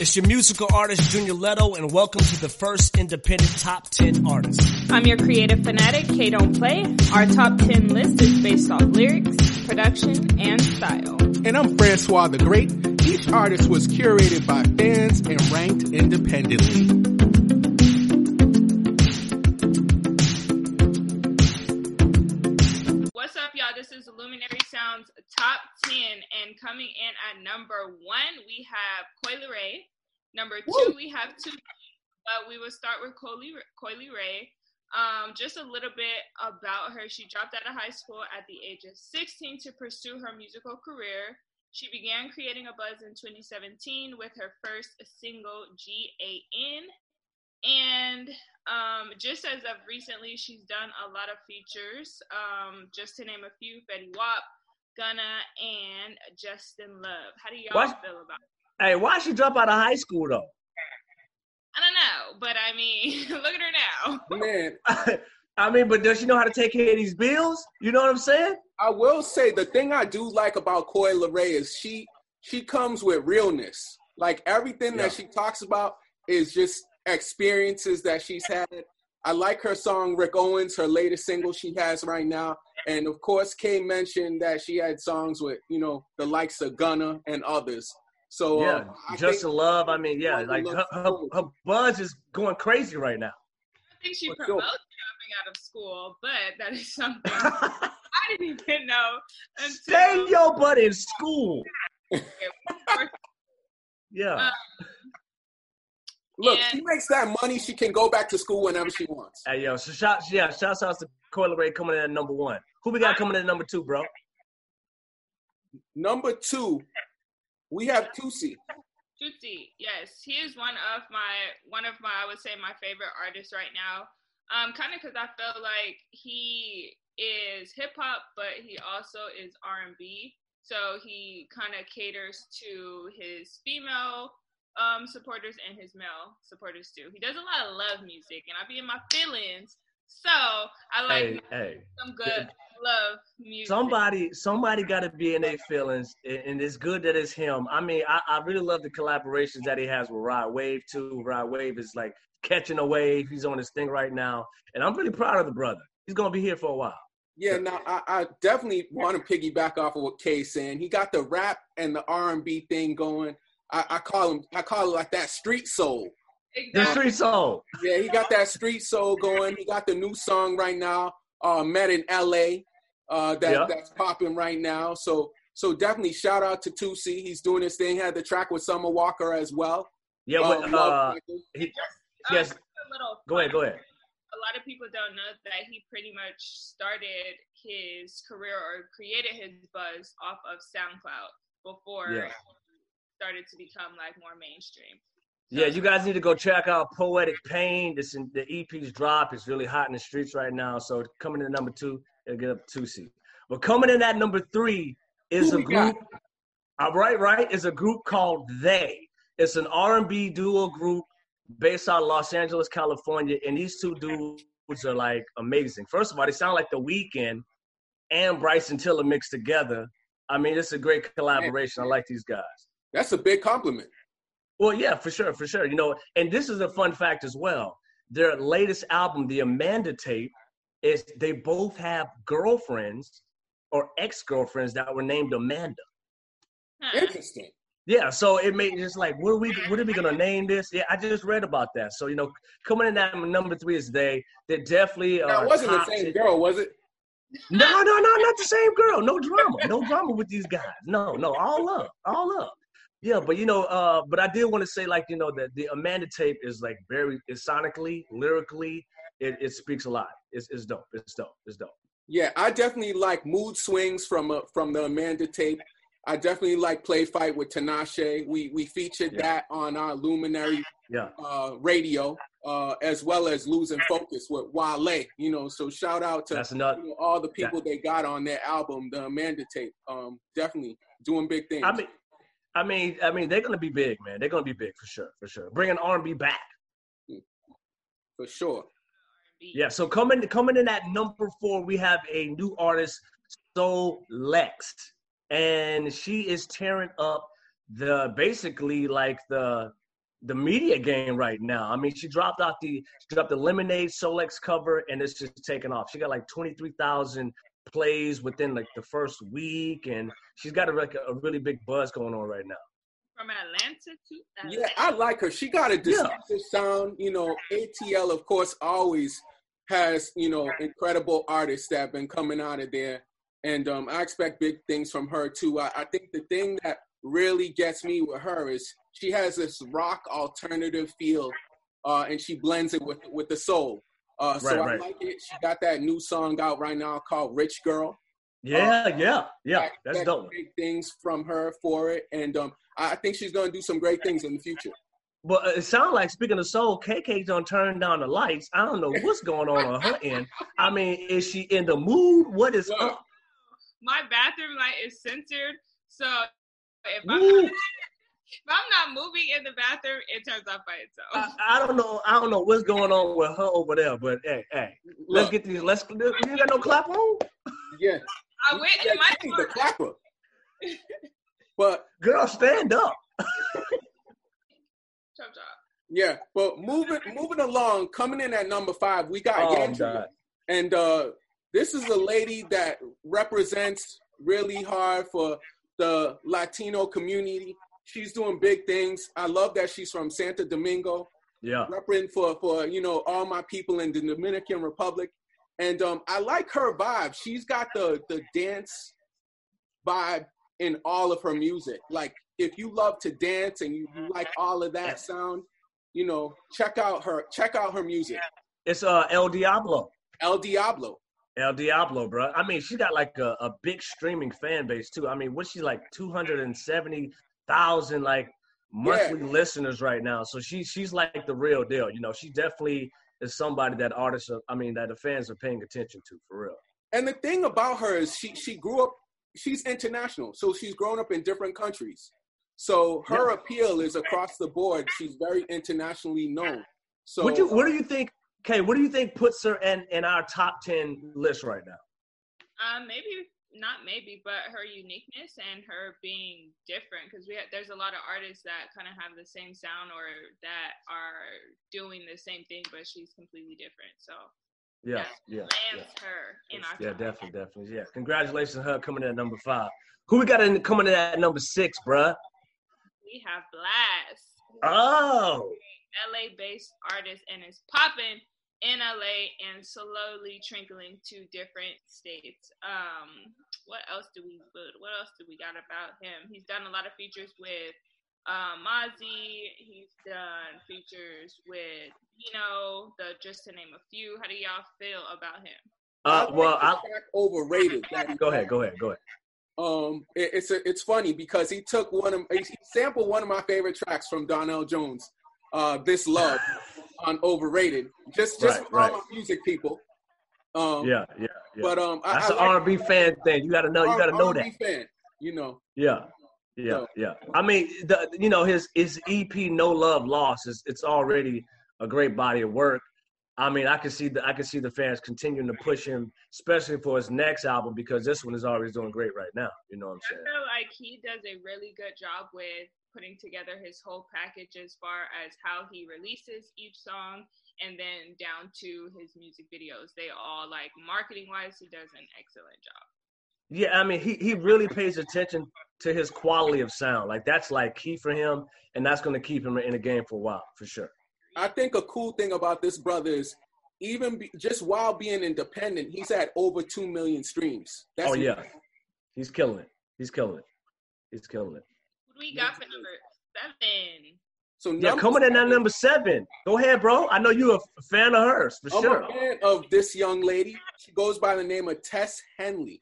It's your musical artist Junior Leto, and welcome to the first independent top 10 artists. I'm your creative fanatic, K Don't Play. Our top 10 list is based off lyrics, production, and style. And I'm Francois the Great. Each artist was curated by fans and ranked independently. Coming in at number one, we have Coi Leray. Number two, we have two, but we will start with Coily Coily Ray. Um, just a little bit about her. She dropped out of high school at the age of 16 to pursue her musical career. She began creating a buzz in 2017 with her first single, G-A-N. And um, just as of recently, she's done a lot of features. Um, just to name a few, Fetty Wap, Gunna, and Justin Love. How do y'all Why- feel about it? Hey, why she drop out of high school though? I don't know, but I mean, look at her now. Man, I mean, but does she know how to take care of these bills? You know what I'm saying? I will say the thing I do like about Coi Leray is she she comes with realness. Like everything Yeah. that she talks about is just experiences that she's had. I like her song Rick Owens, her latest single she has right now. And of course, Kay mentioned that she had songs with, you know, the likes of Gunna and others. So yeah, um, I just think- to love. I mean, yeah, like her, her, her buzz is going crazy right now. I think she For sure. promotes dropping out of school, but that is something I didn't even know until Stay your butt in school. Yeah. Uh, look, and- she makes that money, she can go back to school whenever she wants. Hey yo, so shout yeah, shouts out to Coi Leray coming in at number one. Who we got coming in at number two, bro? Number two, we have Toosii. Toosii, yes, he is one of my one of my I would say my favorite artists right now. Um, kind of because I feel like he is hip hop, but he also is R and B. So he kind of caters to his female um, supporters and his male supporters too. He does a lot of love music, and I be in my feelings. So I like Hey, hey. some good love music. Somebody, somebody got to be in their feelings, and and it's good that it's him. I mean, I, I really love the collaborations that he has with Rod Wave too. Rod Wave is like catching a wave. He's on his thing right now, and I'm pretty proud of the brother. He's gonna be here for a while. Yeah, now I, I definitely want to piggyback off of what Kay's saying. He got the rap and the R and B thing going. I, I call him, I call it like that street soul. The Exactly. street soul. Yeah, he got that street soul going. He got the new song right now, uh, "Met in L.A." Uh, that Yeah. that's popping right now. So so definitely shout out to Toosii. He's doing his thing. Had the track with Summer Walker as well. Yeah, Uh, but, uh, he, yes. just Go ahead, go ahead. a lot of people don't know that he pretty much started his career or created his buzz off of SoundCloud before Yeah. It started to become like more mainstream. Yeah, you guys need to go check out Poetic Pain. This in, the EP's drop. It's really hot in the streets right now. So coming in at number two, it'll get up two seat. But coming in at number three is Who a we got? group. All right, right. Is a group called They. It's an R&B duo group based out of Los Angeles, California, and these two dudes are like amazing. First of all, they sound like The Weeknd and Bryson Tiller mixed together. I mean, it's a great collaboration. I like these guys. That's a big compliment. Well, yeah, for sure, for sure. You know, and this is a fun fact as well. Their latest album, the Amanda tape, is they both have girlfriends or ex-girlfriends that were named Amanda. Interesting. Yeah, so it made just like, what are we, what are we gonna name this? Yeah, I just read about that. So you know, coming in at number three is they. They're definitely. Uh, Now, wasn't the same girl, was it? No, no, no, not the same girl. No drama. No drama with these guys. No, no, all up, all up. Yeah, but you know, uh, but I did want to say, like, you know, that the Amanda tape is like very, it's sonically, lyrically, it, it speaks a lot. It's, it's dope. It's dope. It's dope. Yeah, I definitely like mood swings from uh, from the Amanda tape. I definitely like play fight with Tinashe. We we featured Yeah. that on our Luminary Yeah. uh, radio, uh, as well as losing focus with Wale. You know, so shout out to That's another. you know, all the people they got on their album, the Amanda tape. Um, definitely doing big things. I mean, I mean, I mean, they're gonna be big, man. They're gonna be big for sure, for sure. Bringing R&B back. for sure. Yeah. So coming coming in at number four, we have a new artist, So Lex, and she is tearing up the basically like the the media game right now. I mean, she dropped out the she dropped the Lemonade Solex cover, and it's just taken off. She got like twenty three thousand plays within like the first week, and she's got a, like a really big buzz going on right now. From Atlanta to Atlanta. Yeah, I like her. She got a distinctive yeah. sound. You know, ATL of course always has you know incredible artists that have been coming out of there, and um, I expect big things from her too. I, I think the thing that really gets me with her is she has this rock alternative feel, uh, and she blends it with with the soul. Uh, so right, I like it. She got that new song out right now called "Rich Girl." Yeah, uh, yeah, yeah. That's dope. Big things from her for it, and um, I think she's going to do some great things in the future. But it sounds like speaking of soul, KK don't turn down the lights. I don't know what's going on on her end. I mean, is she in the mood? What is well, up? My bathroom light is censored, so if I'm if I'm not moving in the bathroom, it turns off by itself. I, I, don't know. I don't know what's going on with her over there, but hey, hey, let's Look. get these. Let's. You got no clap on? Yeah. I went yeah, in my the clapper. but girl, stand up. chop chop. Yeah, but moving moving along, coming in at number five, we got oh, and uh, this is a lady that represents really hard for the Latino community she's doing big things. I love that she's from Santo Domingo. Yeah. Representing for for you know all my people in the Dominican Republic. And um, I like her vibe. She's got the the dance vibe in all of her music. Like if you love to dance and you, you like all of that sound, you know, check out her check out her music. It's uh El Diablo. El Diablo. El Diablo, bro. I mean, she got like a, a big streaming fan base too. I mean, what's she like 270 thousand like monthly yeah. listeners right now. So she she's like the real deal. You know, she definitely is somebody that artists are, I mean that the fans are paying attention to for real. And the thing about her is she she grew up she's international. So she's grown up in different countries. So her yeah. appeal is across the board. She's very internationally known. So what do you, what do you think Okay, what do you think puts her in in our top 10 list right now? Um, maybe not maybe, but her uniqueness and her being different because we have, there's a lot of artists that kind of have the same sound or that are doing the same thing, but she's completely different. So yeah, yeah, yeah. her in our yeah, definitely, definitely, yeah. Congratulations, her coming in at number five. Who we got in coming in at number six, bruh? We have Blxst. Oh, LA-based artist, and it's popping in LA and slowly trickling to different states. Um, what else do we what else do we got about him? He's done a lot of features with uh, Mozzy. He's done features with you know the just to name a few. How do y'all feel about him? Uh, well, I overrated. go ahead, go ahead, go ahead. Um, it, it's a, it's funny because he took one of he sampled one of my favorite tracks from Donell Jones, uh, "This Love." on overrated. Just just right, for right. all my music people. Um, yeah, yeah, yeah. But um, that's I, I an like R&B fan thing. You got to know. You got to know that. Fan, you know. Yeah, yeah, so. yeah. I mean, the you know his his EP No Love Lost is it's already a great body of work. I mean, I can see the I can see the fans continuing to push him, especially for his next album because this one is already doing great right now. You know what I'm saying? I feel like he does a really good job with putting together his whole package as far as how he releases each song and then down to his music videos. They all like marketing wise, he does an excellent job. Yeah, I mean, he he really pays attention to his quality of sound. Like that's like key for him, and that's going to keep him in the game for a while, for sure. I think a cool thing about this brother is even be, just while being independent, he's at over two million streams. That's oh yeah, he's killing it. He's killing it. He's killing it we got for number seven? So yeah, coming in at number seven. Go ahead, bro. I know you're a fan of hers for I'm sure. A fan of this young lady. She goes by the name of Tess Henley.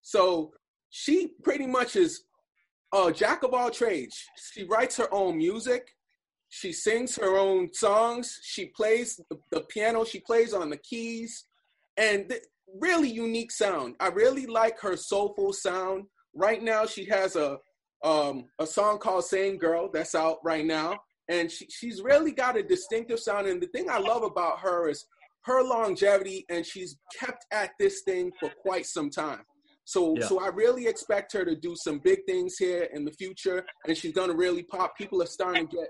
So she pretty much is a jack of all trades. She writes her own music. She sings her own songs. She plays the piano. She plays on the keys, and th- really unique sound. I really like her soulful sound. Right now, she has a um, a song called Same Girl that's out right now. And she, she's really got a distinctive sound. And the thing I love about her is her longevity, and she's kept at this thing for quite some time. So, yeah. so I really expect her to do some big things here in the future, and she's gonna really pop. People are starting to get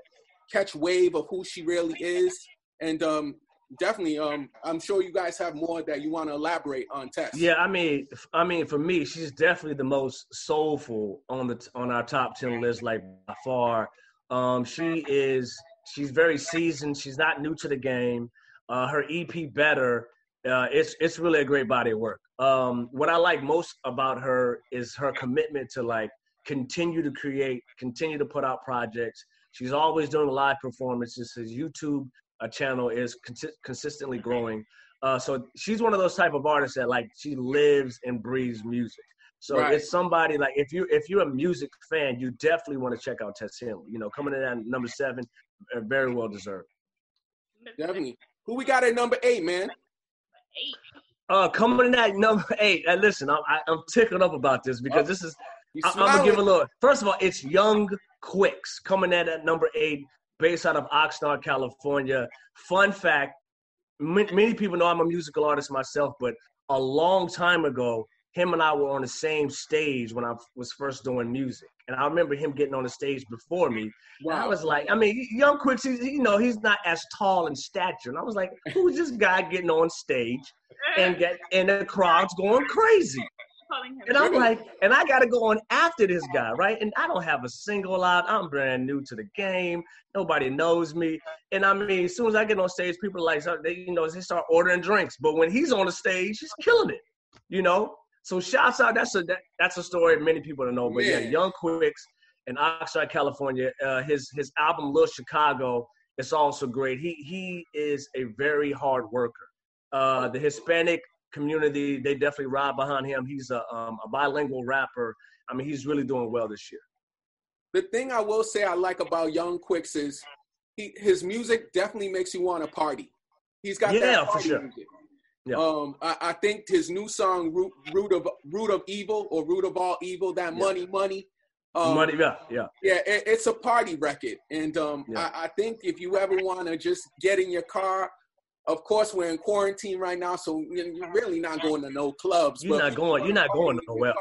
catch wave of who she really is. And um, definitely, um, I'm sure you guys have more that you want to elaborate on. Tess. Yeah, I mean, I mean, for me, she's definitely the most soulful on the on our top ten list, like by far. Um, she is. She's very seasoned. She's not new to the game. Uh, her EP better. Uh, it's it's really a great body of work. Um, what I like most about her is her commitment to like continue to create, continue to put out projects. She's always doing live performances. His YouTube uh, channel is cons- consistently growing. Uh, so she's one of those type of artists that like she lives and breathes music. So right. it's somebody like if you if you're a music fan, you definitely want to check out Tess Henley. You know, coming in at number seven, uh, very well deserved. Definitely. Who we got at number eight, man? Eight. Uh, coming in at number eight. And listen, I'm I, am tickled up about this because oh. this is I, am gonna give a little. First of all, it's Young Quicks coming in at number eight, based out of Oxnard, California. Fun fact: many people know I'm a musical artist myself, but a long time ago, him and I were on the same stage when I was first doing music. And I remember him getting on the stage before me. Wow. And I was like, I mean, Young Quicks, you know, he's not as tall in stature. And I was like, who's this guy getting on stage and get and the crowd's going crazy? And I'm like, and I got to go on after this guy, right? And I don't have a single out. I'm brand new to the game. Nobody knows me. And I mean, as soon as I get on stage, people are like, they, you know, they start ordering drinks. But when he's on the stage, he's killing it, you know? So shouts out. That's a that, that's a story many people don't know. But yeah, yeah Young Quicks in Oxnard, California. Uh, his his album Little Chicago is also great. He he is a very hard worker. Uh, the Hispanic community they definitely ride behind him. He's a um, a bilingual rapper. I mean, he's really doing well this year. The thing I will say I like about Young Quicks is he, his music definitely makes you want to party. He's got yeah, that for sure. Music. Yeah. Um, I, I, think his new song "Root, Root of Root of Evil" or "Root of All Evil," that yeah. money, money. Um, money, yeah, yeah, yeah. It, it's a party record, and um, yeah. I, I, think if you ever want to just get in your car, of course we're in quarantine right now, so you're really not going to no clubs. You're not going. You're not going nowhere.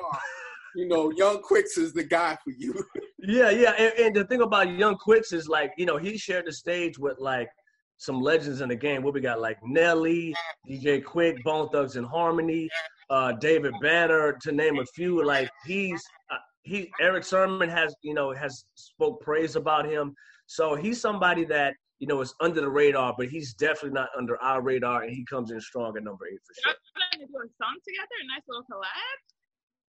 You know, Young Quicks is the guy for you. yeah, yeah, and, and the thing about Young Quicks is like, you know, he shared the stage with like some legends in the game. What we got like Nelly, DJ Quik, Bone Thugs-n-Harmony, uh, David Banner, to name a few. Like he's uh, he Erick Sermon has you know has spoke praise about him. So he's somebody that you know is under the radar, but he's definitely not under our radar, and he comes in strong at number eight for sure. Y'all to do a song together, a nice little collab.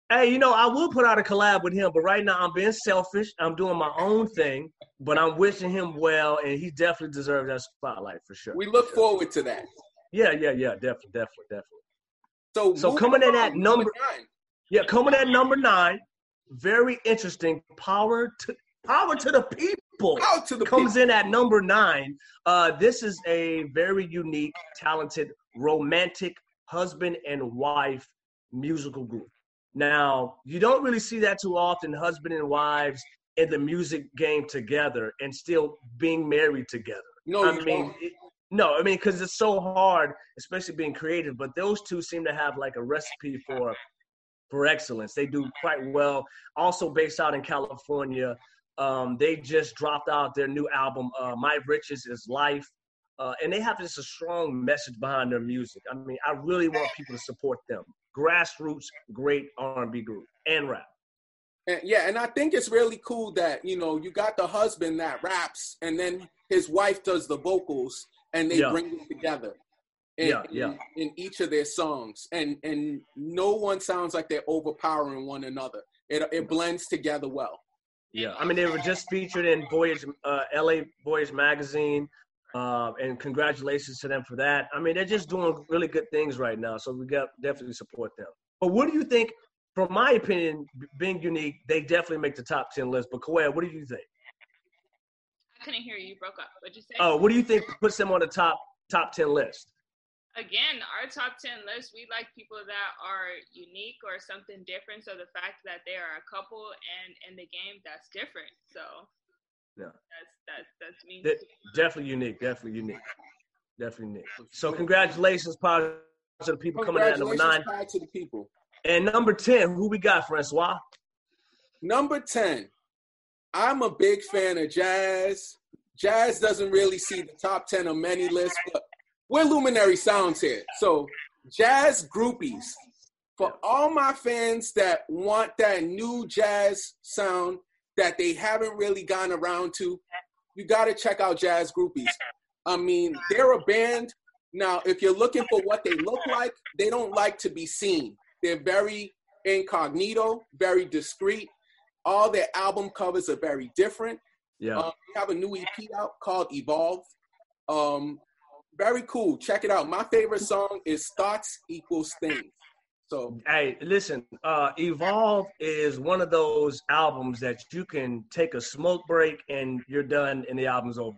Hey, you know, I will put out a collab with him, but right now I'm being selfish. I'm doing my own thing, but I'm wishing him well, and he definitely deserves that spotlight for sure. We look forward to that. Yeah, yeah, yeah, definitely, definitely, definitely. So, so coming in at number, nine. yeah, coming at number nine, very interesting. Power to power to the people. Power to the comes people. in at number nine. Uh, this is a very unique, talented, romantic husband and wife musical group. Now, you don't really see that too often, husband and wives in the music game together and still being married together. No, I mean, it, no, I mean, because it's so hard, especially being creative. But those two seem to have like a recipe for for excellence. They do quite well. Also based out in California, um, they just dropped out their new album, uh, My Riches Is Life. Uh, and they have just a strong message behind their music. I mean, I really want people to support them grassroots great R&B group and rap. And, yeah, and I think it's really cool that you know you got the husband that raps, and then his wife does the vocals, and they yeah. bring them together. In, yeah, yeah. In, in, each of their songs, and and no one sounds like they're overpowering one another. It it blends together well. Yeah, I mean they were just featured in Voyage, uh, LA Voyage magazine. Uh, and congratulations to them for that. I mean, they're just doing really good things right now, so we got definitely support them. But what do you think? From my opinion, being unique, they definitely make the top ten list. But Koya, what do you think? I couldn't hear you. You broke up. What'd you say? Oh, what do you think puts them on the top top ten list? Again, our top ten list, we like people that are unique or something different. So the fact that they are a couple and in the game, that's different. So yeah. That's that's that's me. That, definitely unique. Definitely unique. Definitely unique. So congratulations, Pod, to the people coming in at number nine. to the people. And number ten, who we got, Francois? Number ten. I'm a big fan of jazz, Jazz doesn't really see the top 10 of many lists, but we're Luminary Sounds here. So, Jazz groupies. For all my fans that want that new jazz sound that they haven't really gone around to, you got to check out Jazz Groupies. I mean, they're a band. Now, if you're looking for what they look like, they don't like to be seen. They're very incognito, very discreet. All their album covers are very different. Yeah. Um, we have a new EP out called Evolve. Um, very cool. Check it out. My favorite song is Thoughts Equals Things. So Hey, listen, uh, Evolve is one of those albums that you can take a smoke break and you're done and the album's over with.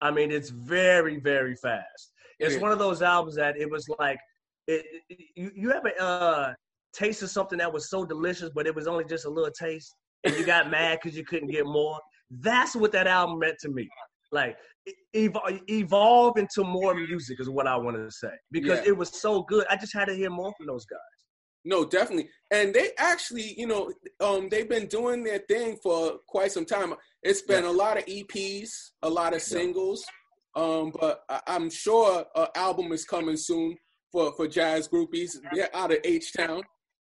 I mean, it's very, very fast. It's Yeah. one of those albums that it was like, it, it- you, you ever uh, tasted something that was so delicious, but it was only just a little taste and you got mad because you couldn't get more? That's what that album meant to me. Like, evolve into more music is what I wanted to say because Yeah. it was so good. I just had to hear more from those guys. no, definitely. And they actually, you know, um, they've been doing their thing for quite some time. It's been a lot of EPs, a lot of singles. Um, but I- I'm sure an album is coming soon for for jazz groupies. They're out of H Town,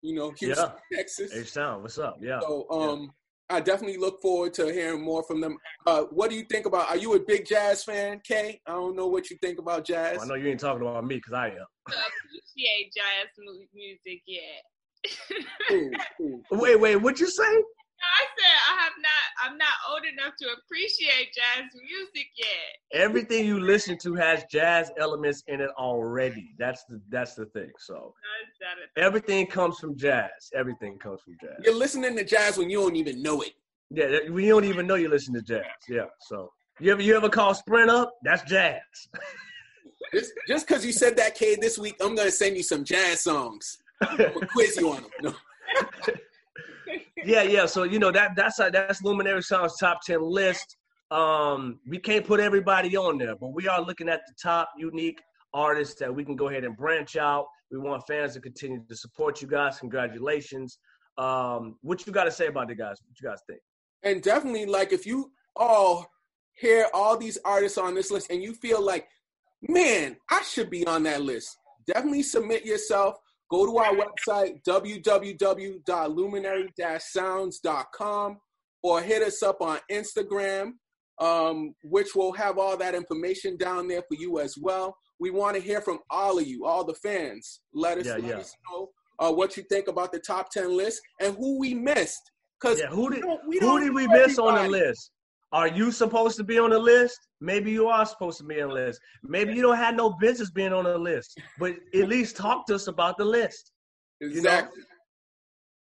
you know, Houston, Texas. H Town, what's up? Yeah. So um, I definitely look forward to hearing more from them. Uh, what do you think about? Are you a big jazz fan, Kay? I don't know what you think about jazz. I know you ain't talking about me because I am. appreciate jazz music yet. Cool, cool. Wait, wait, what'd you say? I said I have not. I'm not old enough to appreciate jazz music yet. Everything you listen to has jazz elements in it already. That's the that's the thing. So That's everything comes from jazz. Everything comes from jazz. You're listening to jazz when you don't even know it. Yeah, we don't even know you listen to jazz. Yeah. So you ever you ever call Sprint up? That's jazz. Just just because you said that, Kay, this week, I'm gonna send you some jazz songs. I'm gonna quiz you on them. No. yeah, yeah. So you know that that's that's Luminary Sounds top ten list. Um, we can't put everybody on there, but we are looking at the top unique artists that we can go ahead and branch out. We want fans to continue to support you guys. Congratulations. Um, what you got to say about the guys? What you guys think? And definitely, like, if you all hear all these artists on this list and you feel like, man, I should be on that list, definitely submit yourself. Go to our website, www.luminary-sounds.com, or hit us up on Instagram, um, which will have all that information down there for you as well. We want to hear from all of you, all the fans. Let us, Yeah, let yeah. us know uh, what you think about the top 10 list and who we missed. Because Yeah, who did we who don't did we miss on the list? Are you supposed to be on the list? Maybe you are supposed to be on the list. Maybe you don't have no business being on the list, but at least talk to us about the list. know? Exactly.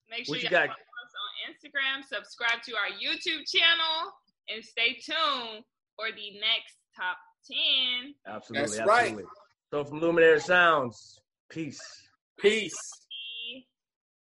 Make sure What you you follow got? us on Instagram, subscribe to our YouTube channel, and stay tuned for the next top 10. Absolutely, That's right. absolutely. So from Luminary Sounds, peace. Peace.